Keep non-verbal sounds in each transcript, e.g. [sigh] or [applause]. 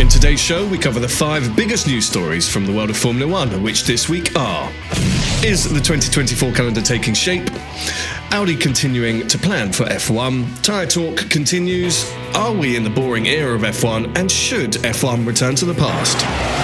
In today's show, we cover the five biggest news stories from the world of Formula One, which this week are Is the 2024 calendar taking shape? Audi continuing to plan for F1. Tyre talk continues. Are we in the boring era of F1? And should F1 return to the past?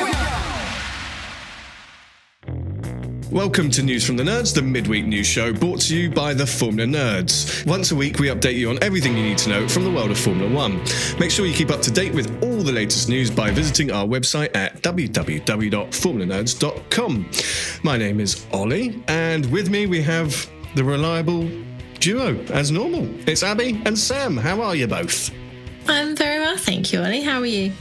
Welcome to News from the Nerds, the midweek news show brought to you by the Formula Nerds. Once a week, we update you on everything you need to know from the world of Formula One. Make sure you keep up to date with all the latest news by visiting our website at www.formulanerds.com. My name is Ollie, and with me we have the reliable duo, as normal. It's Abby and Sam. How are you both? I'm very well, thank you, Ollie. How are you?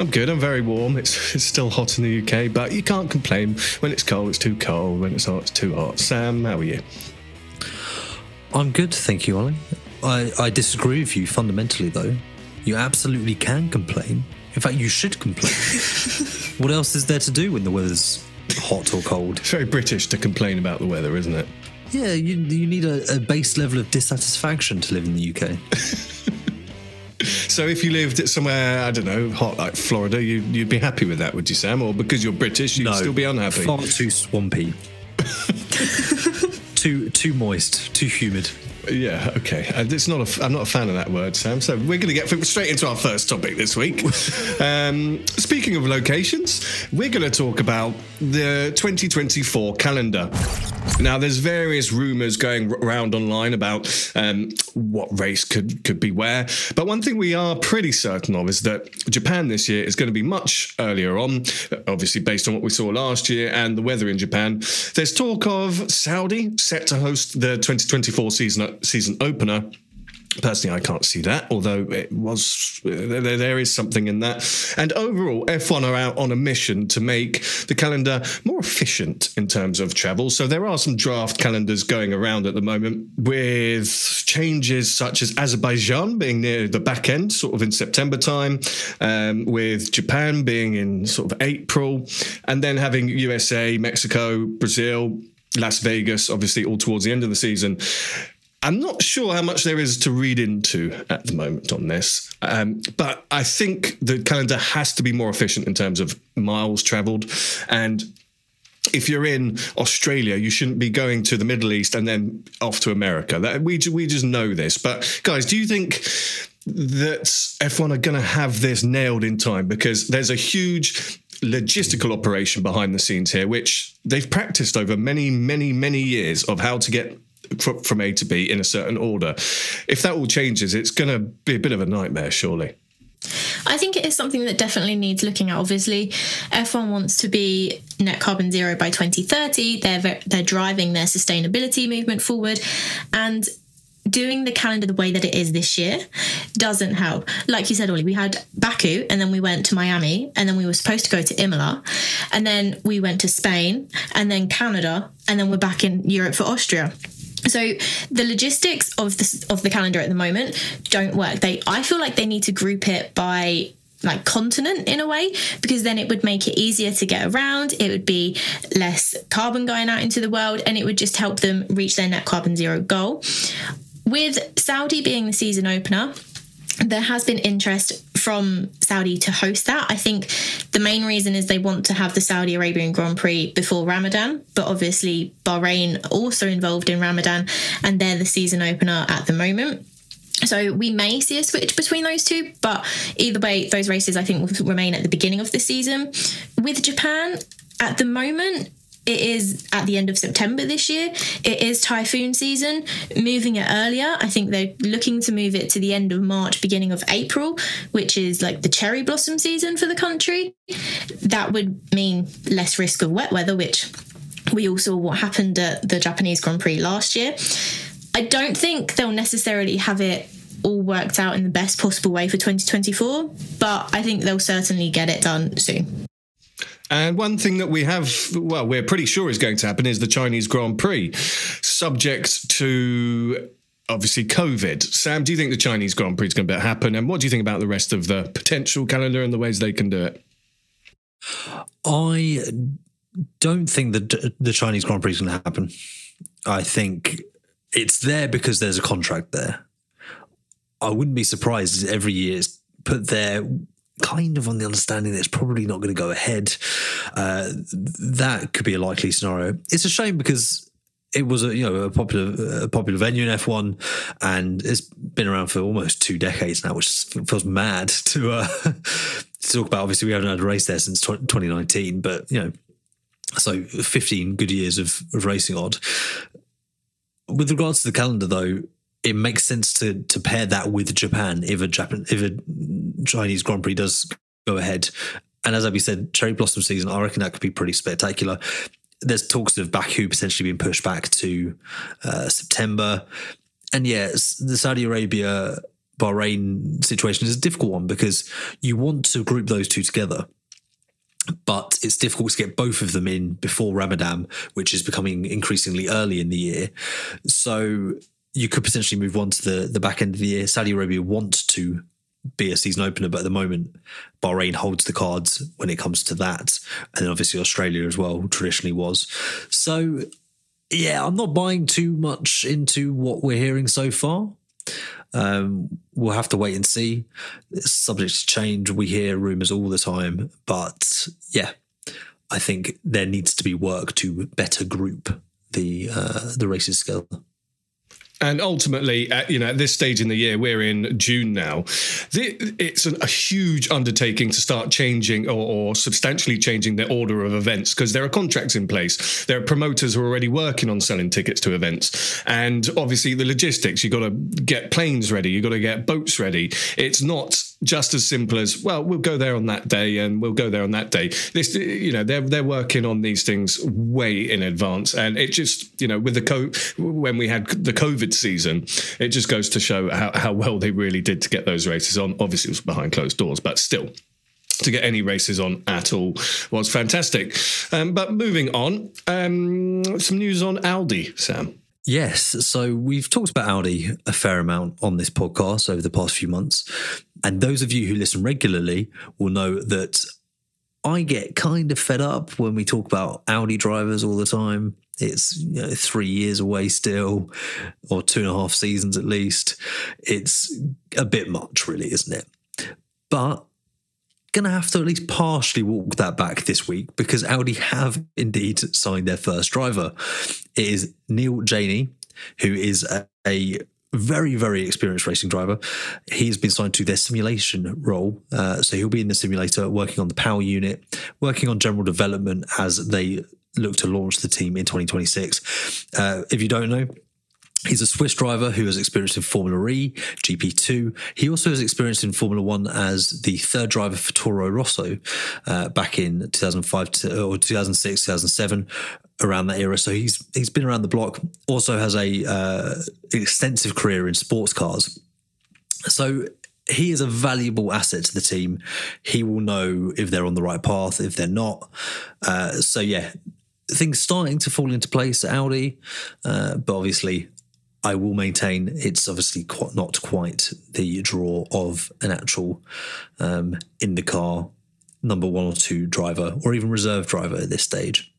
I'm good. I'm very warm. It's [laughs] it's still hot in the UK, but you can't complain. When it's cold, it's too cold. When it's hot, it's too hot. Sam, how are you? I'm good, thank you, Ollie. I, I disagree with you fundamentally, though. You absolutely can complain. In fact, you should complain. [laughs] what else is there to do when the weather's hot or cold? It's very British to complain about the weather, isn't it? Yeah, you, you need a, a base level of dissatisfaction to live in the UK. [laughs] So if you lived somewhere, I don't know, hot like Florida, you, you'd be happy with that, would you, Sam? Or because you're British, you'd No, still be unhappy? Far too swampy. [laughs] too too moist, too humid. Yeah, okay. Uh, it's not a, I'm not a fan of that word, Sam. So we're going to get straight into our first topic this week. [laughs] um, speaking of locations, we're going to talk about the 2024 calendar. Now, there's various rumours going around online about um, what race could could be where, but one thing we are pretty certain of is that Japan this year is going to be much earlier on, obviously based on what we saw last year and the weather in Japan. There's talk of Saudi set to host the 2024 season season opener. Personally, I can't see that, although it was there, there is something in that. And overall, F1 are out on a mission to make the calendar more efficient in terms of travel. So there are some draft calendars going around at the moment with changes such as Azerbaijan being near the back end, sort of in September time, um, with Japan being in sort of April, and then having USA, Mexico, Brazil, Las Vegas, obviously all towards the end of the season. I'm not sure how much there is to read into at the moment on this, um, but I think the calendar has to be more efficient in terms of miles traveled. And if you're in Australia, you shouldn't be going to the Middle East and then off to America. That, we, we just know this. But guys, do you think that F1 are going to have this nailed in time? Because there's a huge logistical operation behind the scenes here, which they've practiced over many, many, many years of how to get from A to B in a certain order. If that all changes, it's going to be a bit of a nightmare, surely. I think it is something that definitely needs looking at. Obviously, F1 wants to be net carbon zero by 2030. They're they're driving their sustainability movement forward, and doing the calendar the way that it is this year doesn't help. Like you said, Ollie, we had Baku and then we went to Miami and then we were supposed to go to Imola and then we went to Spain and then Canada and then we're back in Europe for Austria. So the logistics of the of the calendar at the moment don't work. They I feel like they need to group it by like continent in a way because then it would make it easier to get around it would be less carbon going out into the world and it would just help them reach their net carbon zero goal with saudi being the season opener there has been interest from Saudi to host that. I think the main reason is they want to have the Saudi Arabian Grand Prix before Ramadan, but obviously Bahrain also involved in Ramadan and they're the season opener at the moment. So we may see a switch between those two, but either way, those races I think will remain at the beginning of the season. With Japan, at the moment, it is at the end of September this year. It is typhoon season. Moving it earlier, I think they're looking to move it to the end of March, beginning of April, which is like the cherry blossom season for the country. That would mean less risk of wet weather, which we all saw what happened at the Japanese Grand Prix last year. I don't think they'll necessarily have it all worked out in the best possible way for 2024, but I think they'll certainly get it done soon. And one thing that we have, well, we're pretty sure is going to happen is the Chinese Grand Prix, subject to obviously COVID. Sam, do you think the Chinese Grand Prix is going to happen? And what do you think about the rest of the potential calendar and the ways they can do it? I don't think that the Chinese Grand Prix is going to happen. I think it's there because there's a contract there. I wouldn't be surprised every year it's put there kind of on the understanding that it's probably not going to go ahead. Uh, that could be a likely scenario. It's a shame because it was a you know a popular a popular venue in F1, and it's been around for almost two decades now, which feels mad [laughs] to uh, to talk about. Obviously, we haven't had a race there since 2019, but you know, so 15 good years of, of racing odd. With regards to the calendar, though, it makes sense to to pair that with Japan if a Japan if a Chinese Grand Prix does go ahead. And as Abby said, cherry blossom season, I reckon that could be pretty spectacular. There's talks of Baku potentially being pushed back to uh, September, and yes, the Saudi Arabia Bahrain situation is a difficult one because you want to group those two together but it's difficult to get both of them in before Ramadan, which is becoming increasingly early in the year. So you could potentially move on to the, the back end of the year. Saudi Arabia wants to be a season opener, but at the moment, Bahrain holds the cards when it comes to that. And then obviously Australia as well traditionally was. So, yeah, I'm not buying too much into what we're hearing so far. Um, we'll have to wait and see. It's subject to change. We hear rumours all the time. But yeah, I think there needs to be work to better group the uh, the races together. And ultimately, at, you know, at this stage in the year, we're in June now. It's a huge undertaking to start changing or, or substantially changing the order of events because there are contracts in place. There are promoters who are already working on selling tickets to events, and obviously the logistics. You've got to get planes ready. You've got to get boats ready. It's not just as simple as well. We'll go there on that day, and we'll go there on that day. This, you know, they're they're working on these things way in advance, and it just, you know, with the co when we had the COVID season, it just goes to show how, how well they really did to get those races on. Obviously, it was behind closed doors, but still to get any races on at all was fantastic. Um, but moving on, um, some news on Audi, Sam. Yes. So we've talked about Audi a fair amount on this podcast over the past few months. And those of you who listen regularly will know that I get kind of fed up when we talk about Audi drivers all the time. It's you know, three years away still, or two and a half seasons at least. It's a bit much, really, isn't it? But going to have to at least partially walk that back this week because Audi have indeed signed their first driver. It is Neel Jani, who is a, a very, very experienced racing driver. He's been signed to their simulation role. Uh, so he'll be in the simulator working on the power unit, working on general development as they look to launch the team in 2026. Uh, if you don't know, He's a Swiss driver who has experience in Formula E, GP2. He also has experience in Formula One as the third driver for Toro Rosso uh, back in 2005 to, or 2006, 2007, around that era. So he's he's been around the block. Also has a uh, extensive career in sports cars. So he is a valuable asset to the team. He will know if they're on the right path, if they're not. Uh, so yeah, things starting to fall into place at Audi, uh, but obviously I will maintain it's obviously quite, not quite the draw of an actual um, in the car number one or two driver or even reserve driver at this stage.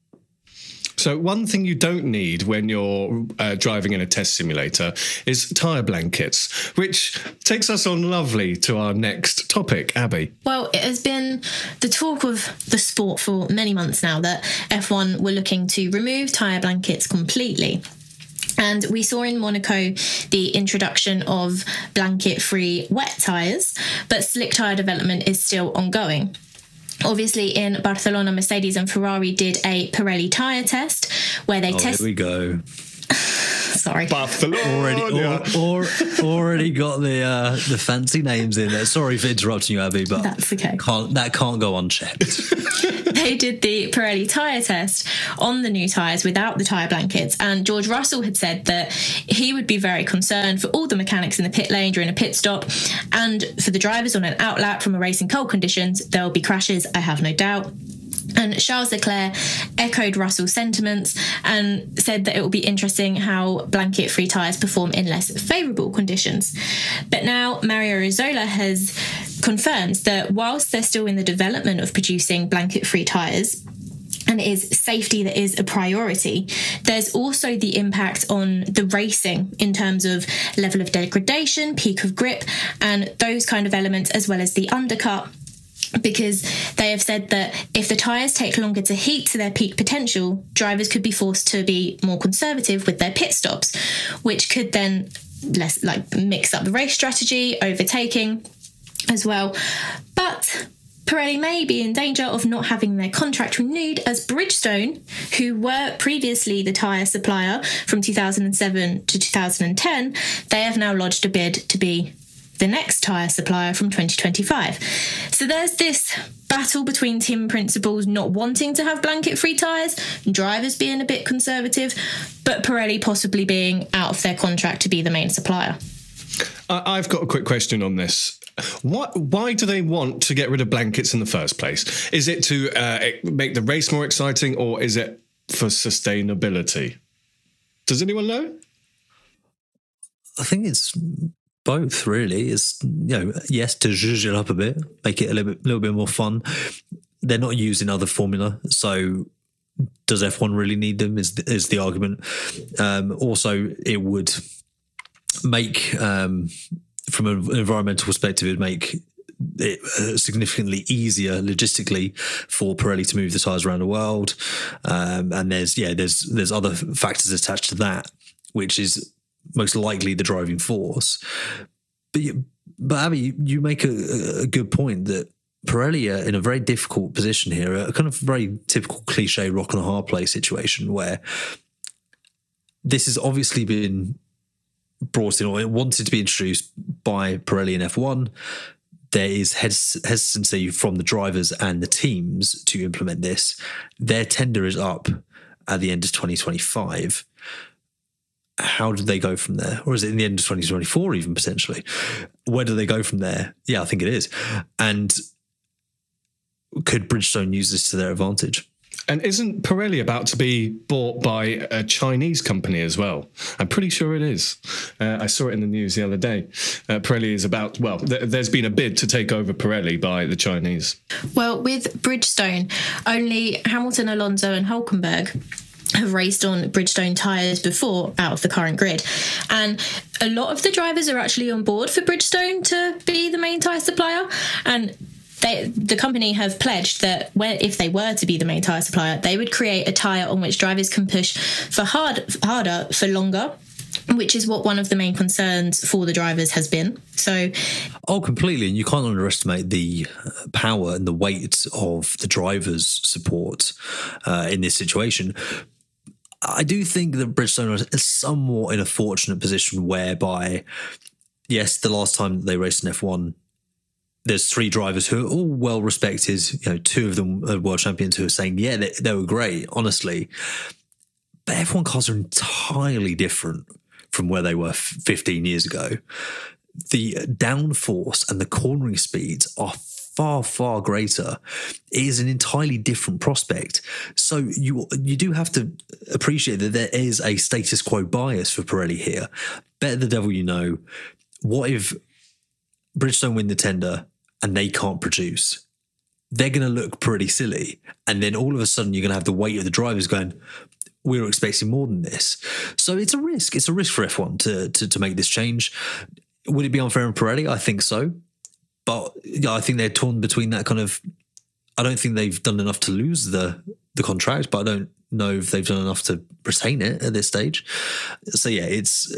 So, one thing you don't need when you're uh, driving in a test simulator is tyre blankets, which takes us on lovely to our next topic, Abby. Well, it has been the talk of the sport for many months now that F1 were looking to remove tyre blankets completely. And we saw in Monaco the introduction of blanket free wet tyres, but slick tyre development is still ongoing. Obviously, in Barcelona, Mercedes and Ferrari did a Pirelli tyre test where they Oh, test. here we go. [laughs] Sorry. Barcelona. Already, or, or, already got the uh, the fancy names in there. Sorry for interrupting you, Abby, but That's okay. Can't, that can't go unchecked. [laughs] they did the Pirelli tyre test on the new tyres without the tyre blankets. And George Russell had said that he would be very concerned for all the mechanics in the pit lane during a pit stop and for the drivers on an outlap from a race in cold conditions. There will be crashes, I have no doubt. And Charles Leclerc echoed Russell's sentiments and said that it will be interesting how blanket free tyres perform in less favourable conditions. But now Mario Isola has confirmed that whilst they're still in the development of producing blanket free tyres, and it is safety that is a priority. There's also the impact on the racing in terms of level of degradation, peak of grip, and those kind of elements, as well as the undercut because they have said that if the tyres take longer to heat to their peak potential, drivers could be forced to be more conservative with their pit stops, which could then less like mix up the race strategy, overtaking as well. But Pirelli may be in danger of not having their contract renewed as Bridgestone, who were previously the tyre supplier from 2007 to 2010, they have now lodged a bid to be the next tyre supplier from 2025. So there's this battle between team principals not wanting to have blanket free tyres, drivers being a bit conservative, but Pirelli possibly being out of their contract to be the main supplier. I- I've got a quick question on this. What? Why do they want to get rid of blankets in the first place? Is it to uh, make the race more exciting, or is it for sustainability? Does anyone know? I think it's both really. It's you know, yes, to zhuzh it up a bit, make it a little bit, little bit more fun. They're not using other formula, so does F1 really need them? Is is the argument? Um, also, it would make um, from an environmental perspective, it'd make it uh, significantly easier logistically for Pirelli to move the tires around the world. Um, and there's yeah, there's there's other factors attached to that, which is most likely the driving force. But you, but Abby, you make a, a good point that Pirelli are in a very difficult position here, a kind of very typical cliche rock and a hard place situation where this has obviously been brought in or it wanted to be introduced by Pirelli and F1. There is hes- hesitancy from the drivers and the teams to implement this. Their tender is up at the end of 2025. How do they go from there? Or is it in the end of 2024, even potentially? Where do they go from there? Yeah, I think it is. And could Bridgestone use this to their advantage? And isn't Pirelli about to be bought by a Chinese company as well? I'm pretty sure it is. Uh, I saw it in the news the other day. Uh, Pirelli is about, well, th- there's been a bid to take over Pirelli by the Chinese. Well, with Bridgestone, only Hamilton, Alonso, and Hulkenberg have raced on Bridgestone tyres before out of the current grid. And a lot of the drivers are actually on board for Bridgestone to be the main tyre supplier. And they, the company have pledged that if they were to be the main tyre supplier, they would create a tyre on which drivers can push for hard, harder for longer. Which is what one of the main concerns for the drivers has been. So, Oh, completely. And you can't underestimate the power and the weight of the driver's support uh, in this situation. I do think that Bridgestone is somewhat in a fortunate position whereby, yes, the last time they raced in F1, there's three drivers who are all well respected. You know, two of them are world champions who are saying, yeah, they, they were great, honestly. But F1 cars are entirely different from where they were 15 years ago. The downforce and the cornering speeds are far far greater it is an entirely different prospect so you you do have to appreciate that there is a status quo bias for Pirelli here better the devil you know what if Bridgestone win the tender and they can't produce they're going to look pretty silly and then all of a sudden you're going to have the weight of the drivers going we were expecting more than this. So it's a risk. It's a risk for F1 to to, to make this change. Would it be unfair on Pirelli? I think so. But yeah, I think they're torn between that kind of. I don't think they've done enough to lose the the contract, but I don't know if they've done enough to retain it at this stage. So yeah, it's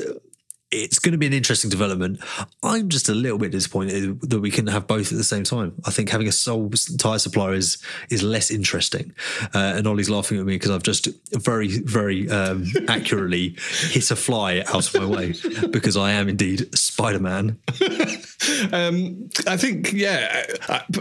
it's going to be an interesting development. I'm just a little bit disappointed that we can have both at the same time. I think having a sole tire supplier is is less interesting. Uh, and Ollie's laughing at me because I've just very very um, [laughs] accurately hit a fly out of my way because I am indeed Spider Man. [laughs] um, I think, yeah,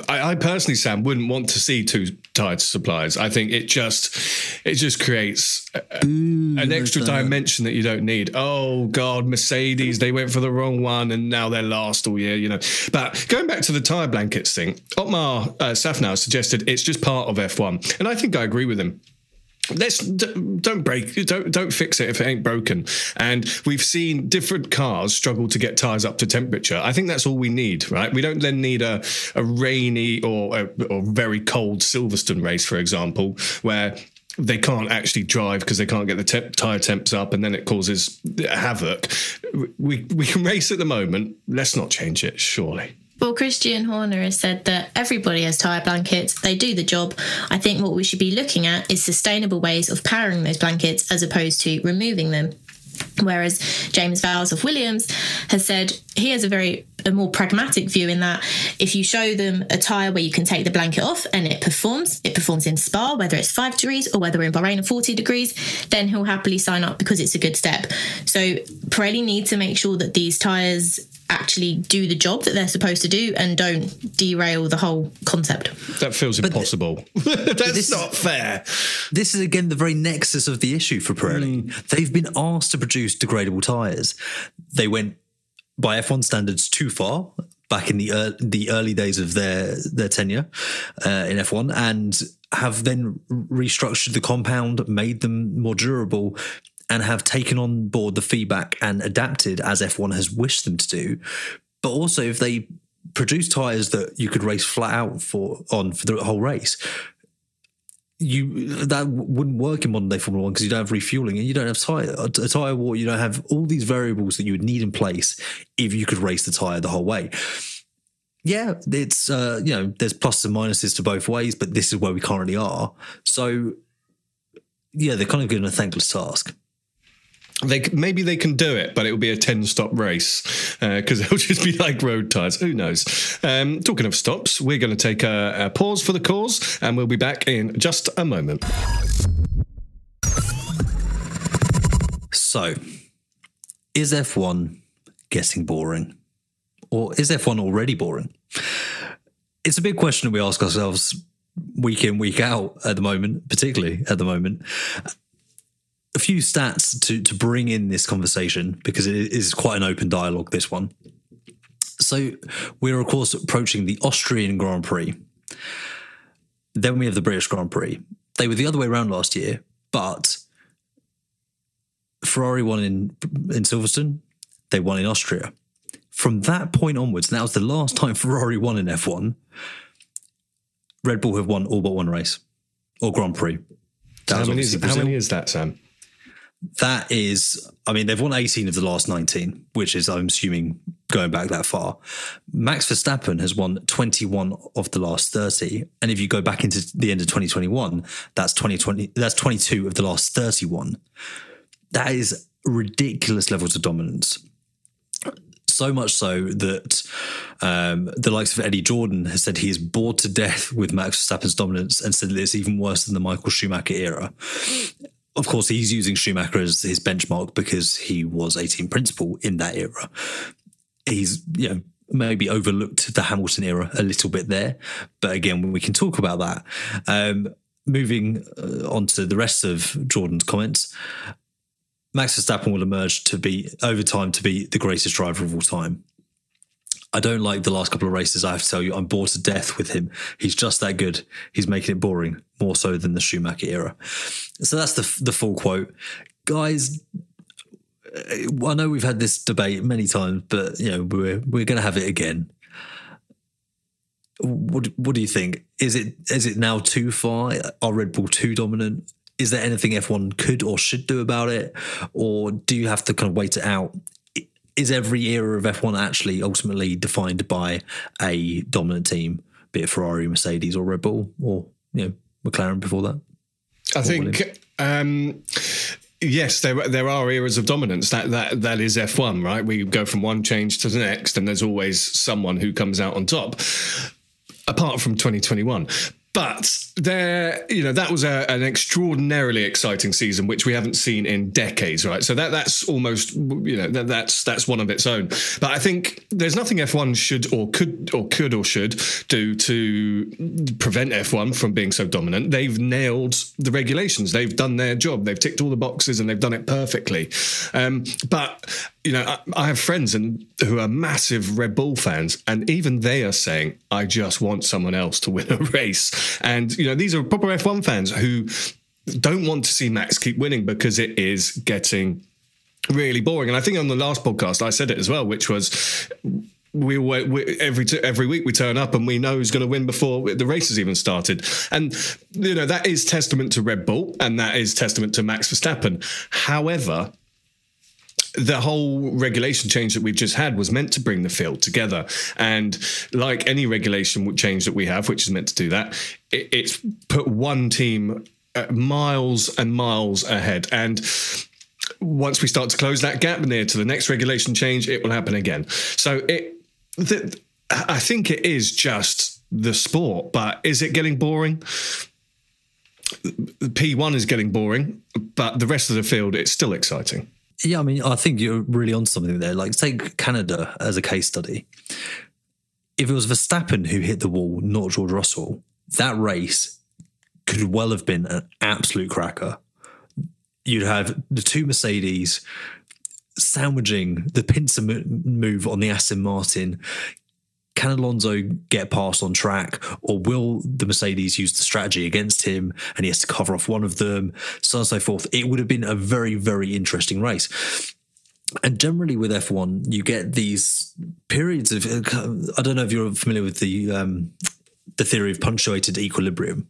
I, I, personally, Sam, wouldn't want to see two tire suppliers. I think it just it just creates a, an extra dimension that you don't need. Oh God, Mercedes, they went for the wrong one and now they're last all year, you know. But going back to the tire blankets thing, Otmar uh, Szafnauer suggested it's just part of F1, and I think I agree with him let's don't break don't don't fix it if it ain't broken. And we've seen different cars struggle to get tires up to temperature. I think that's all we need right? We don't then need a, a rainy or a, or very cold silverstone race for example where they can't actually drive because they can't get the temp, tire temps up and then it causes havoc. We we can [laughs] race at the moment. Let's not change it surely well, Christian Horner has said that everybody has tyre blankets. They do the job. I think what we should be looking at is sustainable ways of powering those blankets as opposed to removing them. Whereas James Vowles of Williams has said he has a very a more pragmatic view in that if you show them a tyre where you can take the blanket off and it performs, it performs in Spa, whether it's five degrees or whether we're in Bahrain at 40 degrees, then he'll happily sign up because it's a good step. So Pirelli need to make sure that these tyres actually do the job that they're supposed to do and don't derail the whole concept. That feels but impossible. [laughs] That's this, not fair. This is again the very nexus of the issue for Pirelli. Mm. They've been asked to produce degradable tyres. They went by F1 standards too far back in the uh, the early days of their their tenure uh, in F1 and have then restructured the compound, made them more durable and have taken on board the feedback and adapted as F1 has wished them to do. But also, if they produce tires that you could race flat out for on for the whole race, you that wouldn't work in modern day Formula One because you don't have refueling and you don't have tire a tire war. You don't have all these variables that you would need in place if you could race the tire the whole way. Yeah, it's uh, you know there's pluses and minuses to both ways, but this is where we currently are. So yeah, they're kind of given a thankless task they maybe they can do it, but it will be a ten stop race because uh, [laughs] it'll just be like road tires. Who knows? Um, talking of stops, we're going to take a, a pause for the cause, and we'll be back in just a moment. So, is F1 getting boring, or is F1 already boring? It's a big question we ask ourselves week in, week out at the moment, particularly at the moment a few stats to to bring in this conversation because it is quite an open dialogue. This one. So we're of course approaching the Austrian Grand Prix. Then we have the British Grand Prix. They were the other way around last year, but Ferrari won in in Silverstone. They won in Austria. From that point onwards, and that was the last time [laughs] Ferrari won in F1. Red Bull have won all but one race or Grand Prix. How many, is, how many is that, Sam? That is, I mean, they've won 18 of the last 19, which is, I'm assuming, going back that far. Max Verstappen has won 21 of the last 30. And if you go back into the end of 2021, that's 2020, that's 22 of the last 31. That is ridiculous levels of dominance. So much so that um, the likes of Eddie Jordan has said he is bored to death with Max Verstappen's dominance and said that it's even worse than the Michael Schumacher era of course, he's using Schumacher as his benchmark because he was a team principal in that era. He's, you know, maybe overlooked the Hamilton era a little bit there, but again, we can talk about that. Um, moving uh, on to the rest of Jordan's comments, Max Verstappen will emerge to be over time to be the greatest driver of all time. I don't like the last couple of races. I have to tell you, I'm bored to death with him. He's just that good. He's making it boring more so than the Schumacher era. So that's the the full quote, guys. Uh, I know we've had this debate many times, but you know we're we're going to have it again. What what do you think? Is it is it now too far? Are Red Bull too dominant? is there anything F1 could or should do about it? Or do you have to kind of wait it out? Is every era of F1 actually ultimately defined by a dominant team, be it Ferrari, Mercedes, or Red Bull, or you know McLaren before that? I think um, yes, there there are eras of dominance. That that that is F one, right? We go from one change to the next, and there's always someone who comes out on top. Apart from 2021, but there, you know, that was a, an extraordinarily exciting season, which we haven't seen in decades, right? So that that's almost, you know, that, that's that's one of its own. But I think there's nothing F1 should or could or could or should do to prevent F1 from being so dominant. They've nailed the regulations. They've done their job. They've ticked all the boxes and they've done it perfectly. Um, but you know, I, I have friends and who are massive Red Bull fans, and even they are saying, "I just want someone else to win a [laughs] race." And you know, these are proper F1 fans who don't want to see Max keep winning because it is getting really boring. And I think on the last podcast I said it as well, which was we, we every every week we turn up and we know who's going to win before the race has even started. And you know that is testament to Red Bull and that is testament to Max Verstappen. However, the whole regulation change that we've just had was meant to bring the field together. And like any regulation change that we have, which is meant to do that, it, it's put one team uh, miles and miles ahead. And once we start to close that gap near to the next regulation change, it will happen again. So it, the, I think it is just the sport, but is it getting boring? P1 is getting boring, but the rest of the field, it's still exciting. Yeah, I mean, I think you're really on something there. Like, take Canada as a case study. If it was Verstappen who hit the wall, not George Russell, that race could well have been an absolute cracker. You'd have the two Mercedes sandwiching the pincer move on the Aston Martin, can Alonso get past on track, or will the Mercedes use the strategy against him and he has to cover off one of them, so on and so forth? It would have been a very, very interesting race. And generally with F1, you get these periods of I don't know if you're familiar with the um, the theory of punctuated equilibrium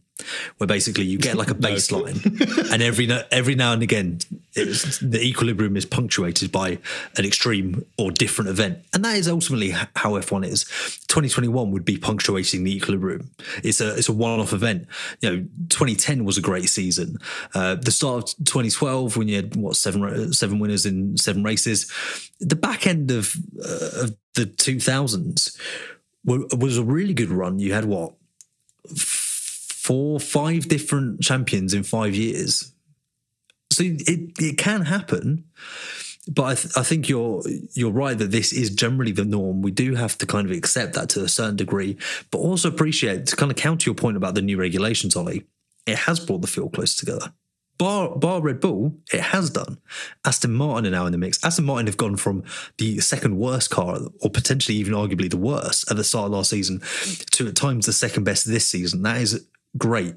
where basically you get like a [laughs] baseline, and every every now and again, the equilibrium is punctuated by an extreme or different event, and that is ultimately how F1 is. 2021 would be punctuating the equilibrium. It's a it's a one off event. You know, 2010 was a great season. Uh, the start of 2012, when you had what seven seven winners in seven races, the back end of uh, of the 2000s was a really good run. You had what four, five different champions in five years. So it it can happen, but I, th- I think you're you're right that this is generally the norm. We do have to kind of accept that to a certain degree, but also appreciate to kind of counter your point about the new regulations, Ollie. It has brought the field close together. Bar, bar Red Bull, it has done. Aston Martin are now in the mix. Aston Martin have gone from the second worst car, or potentially even arguably the worst at the start of last season, to at times the second best this season. That is great.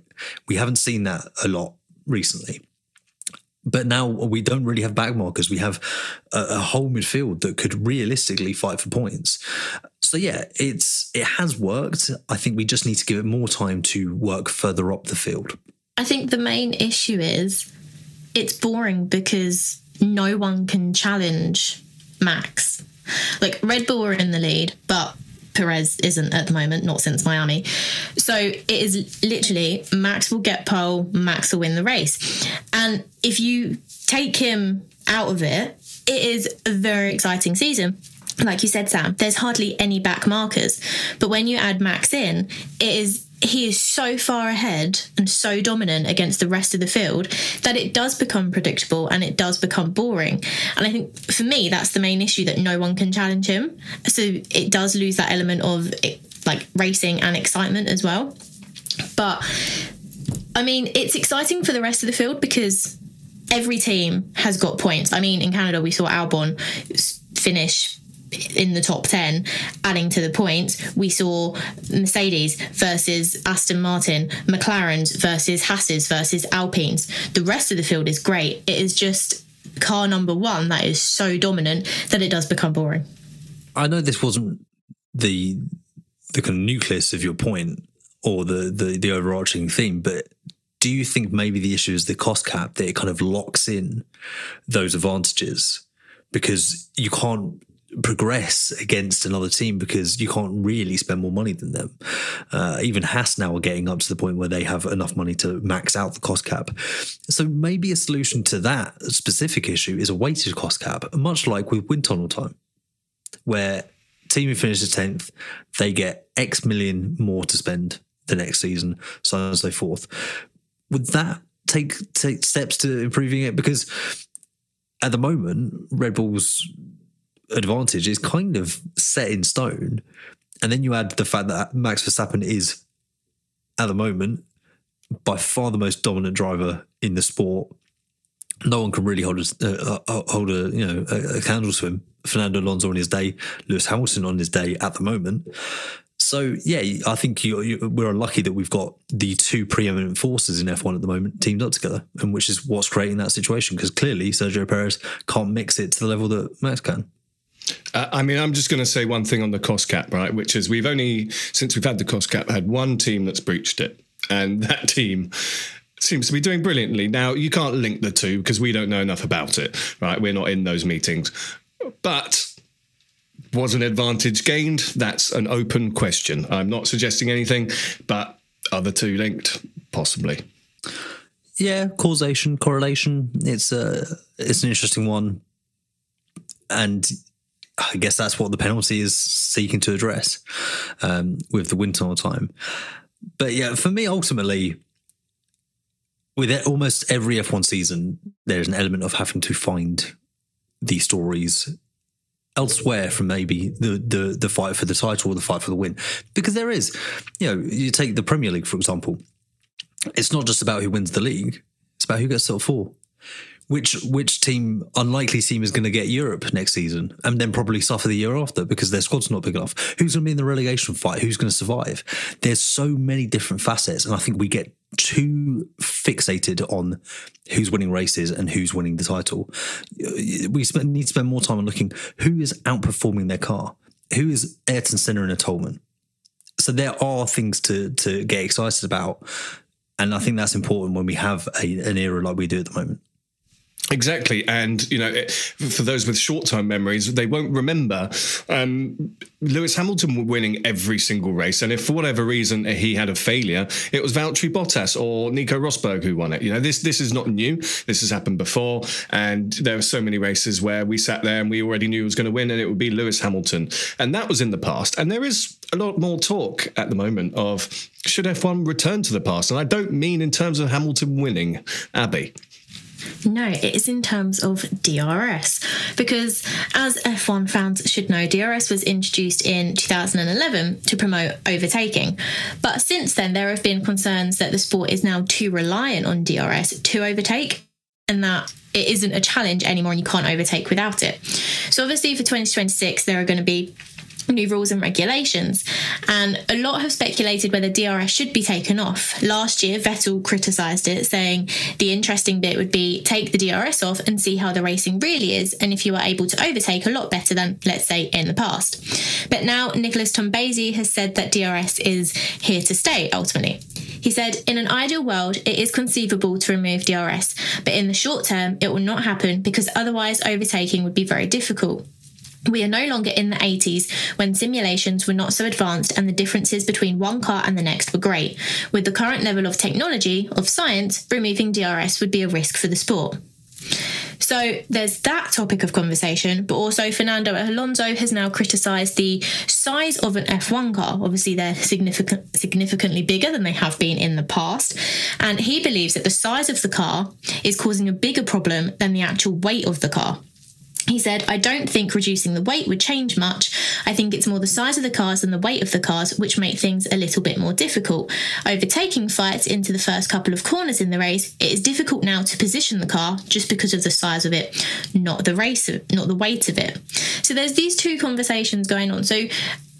We haven't seen that a lot recently. But now we don't really have backmarkers. We have a, a whole midfield that could realistically fight for points. So yeah, it's it has worked. I think we just need to give it more time to work further up the field. I think the main issue is it's boring because no one can challenge Max. Like Red Bull are in the lead, but Perez isn't at the moment, not since Miami. So it is literally Max will get pole, Max will win the race. And if you take him out of it, it is a very exciting season like you said, Sam, there's hardly any back markers. But when you add Max in, it is he is so far ahead and so dominant against the rest of the field that it does become predictable and it does become boring. And I think for me, that's the main issue that no one can challenge him. So it does lose that element of like racing and excitement as well. But I mean, it's exciting for the rest of the field because every team has got points. I mean, in Canada, we saw Albon finish in the top 10 adding to the points we saw mercedes versus aston martin mclaren's versus haas's versus alpines. The rest of the field is great. It is just car number one that is so dominant that it does become boring. I know this wasn't the the kind of nucleus of your point or the the, the overarching theme but do you think maybe the issue is the cost cap that it kind of locks in those advantages? Because you can't progress against another team because you can't really spend more money than them. Uh, even Haas now are getting up to the point where they have enough money to max out the cost cap. So maybe a solution to that specific issue is a weighted cost cap, much like with wind tunnel time, where team who finishes 10th, they get X million more to spend the next season, so on and so forth. Would that take take steps to improving it? Because at the moment, Red Bull's advantage is kind of set in stone. And then you add the fact that Max Verstappen is, at the moment, by far the most dominant driver in the sport. No one can really hold a, uh, uh, hold a you know a, a candle to him. Fernando Alonso on his day, Lewis Hamilton on his day at the moment. So yeah, I think you, you, we're unlucky that we've got the two preeminent forces in F1 at the moment teamed up together, and which is what's creating that situation. Because clearly Sergio Perez can't mix it to the level that Max can. Uh, I mean, I'm just going to say one thing on the cost cap, right? Which is we've only, since we've had the cost cap, had one team that's breached it. And [laughs] that team seems to be doing brilliantly. Now, you can't link the two because we don't know enough about it, right? We're not in those meetings. But was an advantage gained? That's an open question. I'm not suggesting anything, but are the two linked? Possibly. Yeah, causation, correlation. It's a it's an interesting one, and I guess that's what the penalty is seeking to address um, with the wind tunnel time. But yeah, for me, ultimately, with almost every F1 season, there's an element of having to find these stories elsewhere from maybe the, the the fight for the title or the fight for the win, because there is, you know, you take the Premier League for example. It's not just about who wins the league; it's about who gets top four which which team unlikely team is going to get Europe next season and then probably suffer the year after because their squad's not big enough. Who's going to be in the relegation fight? Who's going to survive? There's so many different facets, and I think we get too fixated on who's winning races and who's winning the title. We need to spend more time on looking who is outperforming their car, who is Ayrton Senna and a Toleman. So there are things to to get excited about, and I think that's important when we have a, an era like we do at the moment. Exactly, and you know, for those with short-term memories, they won't remember um, Lewis Hamilton winning every single race, and if for whatever reason he had a failure, it was Valtteri Bottas or Nico Rosberg who won it. You know, this this is not new. This has happened before, and there were so many races where we sat there and we already knew he was going to win, and it would be Lewis Hamilton, and that was in the past. And there is a lot more talk at the moment of should F1 return to the past, and I don't mean in terms of Hamilton winning, Abby. No, it is in terms of DRS because, as F1 fans should know, DRS was introduced in 2011 to promote overtaking. But since then, there have been concerns that the sport is now too reliant on DRS to overtake and that it isn't a challenge anymore and you can't overtake without it. So, obviously, for 2026, there are going to be new rules and regulations. And a lot have speculated whether DRS should be taken off. Last year, Vettel criticised it, saying the interesting bit would be take the DRS off and see how the racing really is, and if you are able to overtake a lot better than, let's say, in the past. But now, Nikolas Tombazis has said that DRS is here to stay ultimately. He said, In an ideal world, it is conceivable to remove DRS, but in the short term, it will not happen because otherwise overtaking would be very difficult. We are no longer in the 80s when simulations were not so advanced and the differences between one car and the next were great. With the current level of technology, of science, removing DRS would be a risk for the sport. So there's that topic of conversation, but also Fernando Alonso has now criticised the size of an F1 car. Obviously, they're significant, significantly bigger than they have been in the past, and he believes that the size of the car is causing a bigger problem than the actual weight of the car. He said, I don't think reducing the weight would change much. I think it's more the size of the cars and the weight of the cars which make things a little bit more difficult. Overtaking fights into the first couple of corners in the race, it is difficult now to position the car just because of the size of it, not the race, not the weight of it. So there's these two conversations going on. So,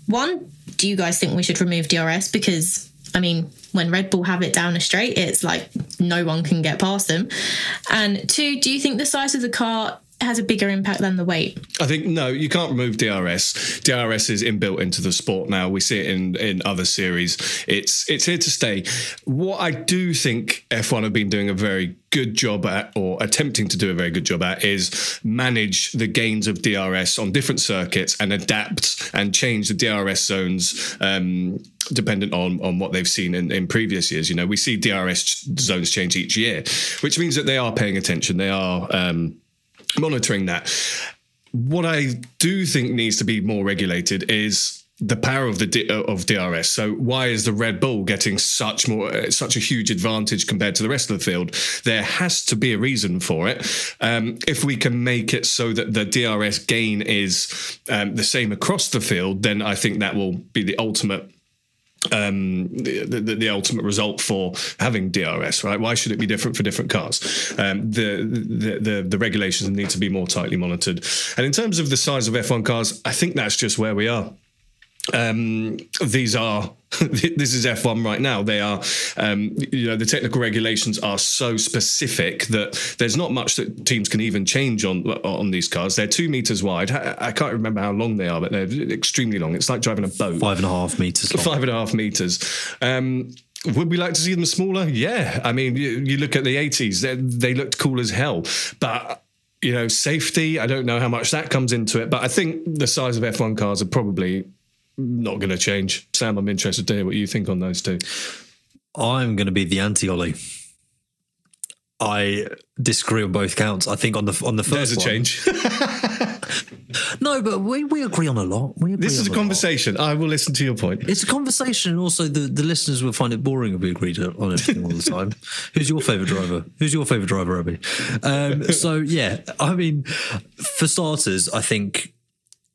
one, do you guys think we should remove DRS? Because, I mean, when Red Bull have it down a straight, it's like no one can get past them. And two, do you think the size of the car has a bigger impact than the weight. I think no, you can't remove DRS. DRS is inbuilt into the sport now. We see it in in other series. It's it's here to stay. What I do think F1 have been doing a very good job at, or attempting to do a very good job at, is manage the gains of DRS on different circuits and adapt and change the DRS zones. Um, dependent on on what they've seen in, in previous years. You know, we see DRS zones change each year, which means that they are paying attention. They are um, monitoring that. What I do think needs to be more regulated is the power of the D- of DRS. So why is the Red Bull getting such more uh, such a huge advantage compared to the rest of the field? There has to be a reason for it. Um, if we can make it so that the DRS gain is um, the same across the field, then I think that will be the ultimate um, the, the, the, ultimate result for having DRS, right? Why should it be different for different cars? Um, the, the, the the regulations need to be more tightly monitored. And in terms of the size of F1 cars, I think that's just where we are. Um, these are [laughs] this is F1 right now. They are, um, you know, the technical regulations are so specific that there's not much that teams can even change on on these cars. They're two meters wide. I can't remember how long they are, but they're extremely long. It's like driving a boat. Five and a half meters. Long. Five and a half meters. Um, would we like to see them smaller? Yeah. I mean, you, you look at the 80s; they, they looked cool as hell, but you know, safety. I don't know how much that comes into it, but I think the size of F1 cars are probably not going to change. Sam, I'm interested to hear what you think on those two. I'm going to be the anti Oli. I disagree on both counts. I think on the on the first There's a one, change. [laughs] no, but we, we agree on a lot. We agree this is a on conversation. I will listen to your point. It's a conversation, and also the, the listeners will find it boring if we agree to, on everything all the [laughs] time. Who's your favourite driver? Who's your favourite driver, Abby? Um, [laughs] so yeah, I mean, for starters, I think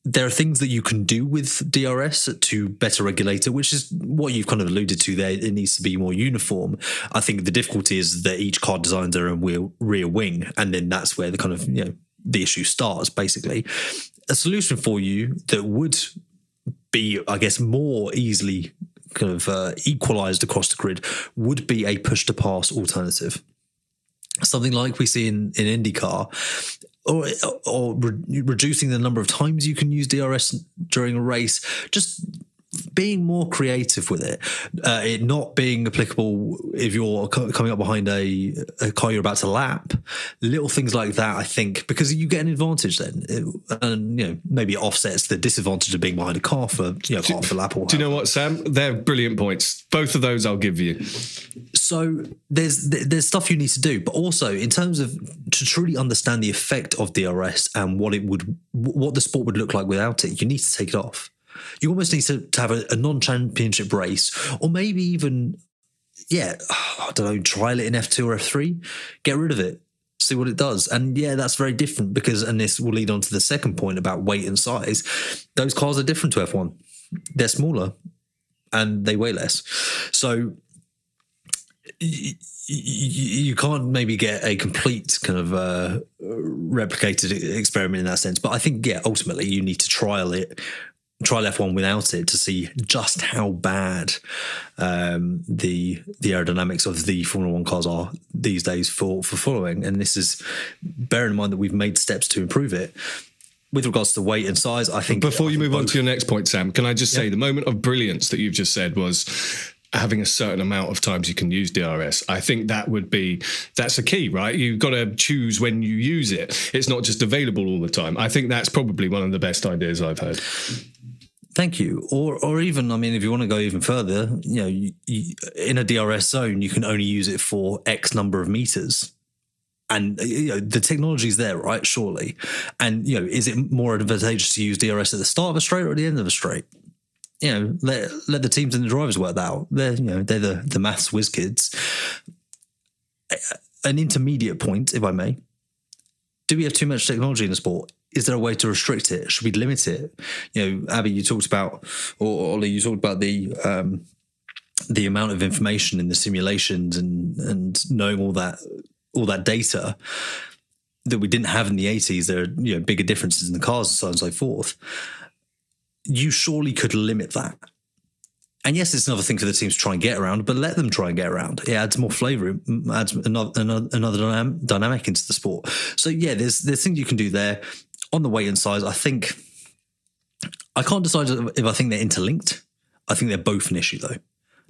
there are things that you can do with DRS to better regulate it, which is what you've kind of alluded to there. It needs to be more uniform. I think the difficulty is that each car designs their own rear, rear wing, and then that's where the kind of you know the issue starts. Basically, a solution for you that would be, I guess, more easily kind of uh, equalized across the grid would be a push to pass alternative something like we see in, in IndyCar, or or re- reducing the number of times you can use DRS during a race, just being more creative with it, uh, it not being applicable if you're co- coming up behind a, a, car you're about to lap, little things like that. I think because you get an advantage then, it, and you know maybe it offsets the disadvantage of being behind a car for you know do, half a lap. Or do you know what, Sam? They're brilliant points. Both of those I'll give you. So there's there's stuff you need to do, but also in terms of to truly understand the effect of DRS and what it would what the sport would look like without it, you need to take it off. You almost need to, to have a, a non-championship race, or maybe even, yeah, I don't know, trial it in F2 or F3, get rid of it, see what it does. And yeah, that's very different because, and this will lead on to the second point about weight and size. Those cars are different to F1. They're smaller and they weigh less. So you can't maybe get a complete kind of uh, replicated experiment in that sense. But I think, yeah, ultimately you need to trial it trial F1 without it to see just how bad um, the the aerodynamics of the Formula One cars are these days for for following. And this is bearing in mind that we've made steps to improve it. With regards to weight and size, I think. Before you move both, on to your next point, Sam, can I just say the moment of brilliance that you've just said was having a certain amount of times you can use DRS. I think that would be that's a key, right? You've got to choose when you use it. It's not just available all the time. I think that's probably one of the best ideas I've heard. Thank you. Or, or even, I mean, if you want to go even further, you know, you, you, in a DRS zone, you can only use it for X number of meters. And uh, you know, the technology is there, right? Surely. And, you know, is it more advantageous to use DRS at the start of a straight or at the end of a straight? You know, let, let the teams and the drivers work that out. They're, you know, they're the, the maths whiz kids. An intermediate point, if I may. Do we have too much technology in the sport? is there a way to restrict it? Should we limit it? You know, Abby, you talked about, or Oli, you talked about the um, the amount of information in the simulations and and knowing all that all that data that we didn't have in the 80s. There are you know bigger differences in the cars and so on and so forth. You surely could limit that. and yes, it's another thing for the teams to try and get around, but let them try and get around. It adds more flavour, it adds another another, another dynam- dynamic into the sport. So yeah, there's there's things you can do there on the weight and size. I think I can't decide if I think they're interlinked. I think they're both an issue though.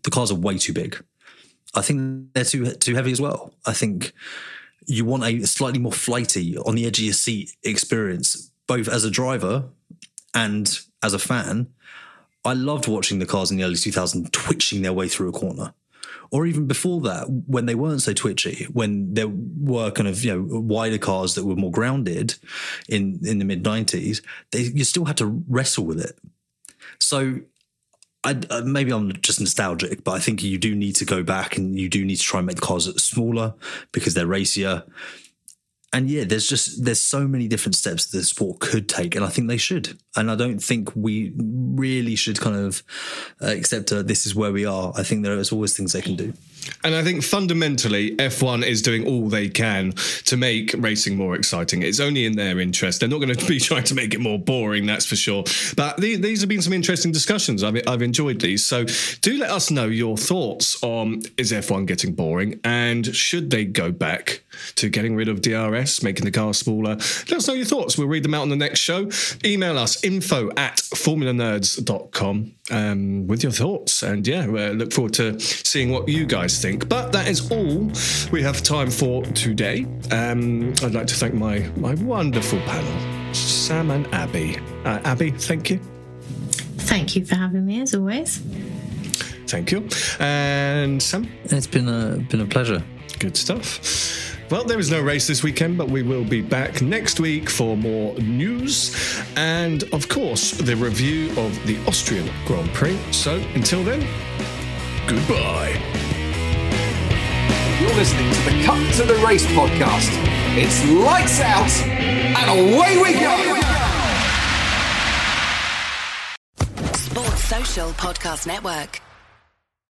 The cars are way too big. I think they're too too heavy as well. I think you want a slightly more flighty, on the edge of your seat experience, both as a driver and as a fan. I loved watching the cars in the early 2000s twitching their way through a corner. Or even before that, when they weren't so twitchy, when there were kind of you know wider cars that were more grounded in in the mid '90s, they, you still had to wrestle with it. So I, uh, maybe I'm just nostalgic, but I think you do need to go back and you do need to try and make the cars smaller because they're racier. And yeah, there's just there's so many different steps the sport could take, and I think they should. And I don't think we really should kind of accept uh, this is where we are. I think there is always things they can do. And I think fundamentally, F1 is doing all they can to make racing more exciting. It's only in their interest. They're not going to be [laughs] trying to make it more boring, that's for sure. But the, these have been some interesting discussions. I've, I've enjoyed these. So do let us know your thoughts on is F1 getting boring and should they go back to getting rid of DRS, making the car smaller? Let us know your thoughts. We'll read them out on the next show. Email us info at formulanerds.com um, with your thoughts. And yeah, uh, look forward to seeing what you guys think. But that is all we have time for today. Um, I'd like to thank my, my wonderful panel, Sam and Abby. Uh, Abby, thank you. Thank you for having me, as always. Thank you. And Sam? It's been a, been a pleasure. Good stuff. Well, there is no race this weekend, but we will be back next week for more news and, of course, the review of the Austrian Grand Prix. So until then, goodbye. You're listening to the Cut to the Race podcast. It's lights out and away we go. Sports Social Podcast Network.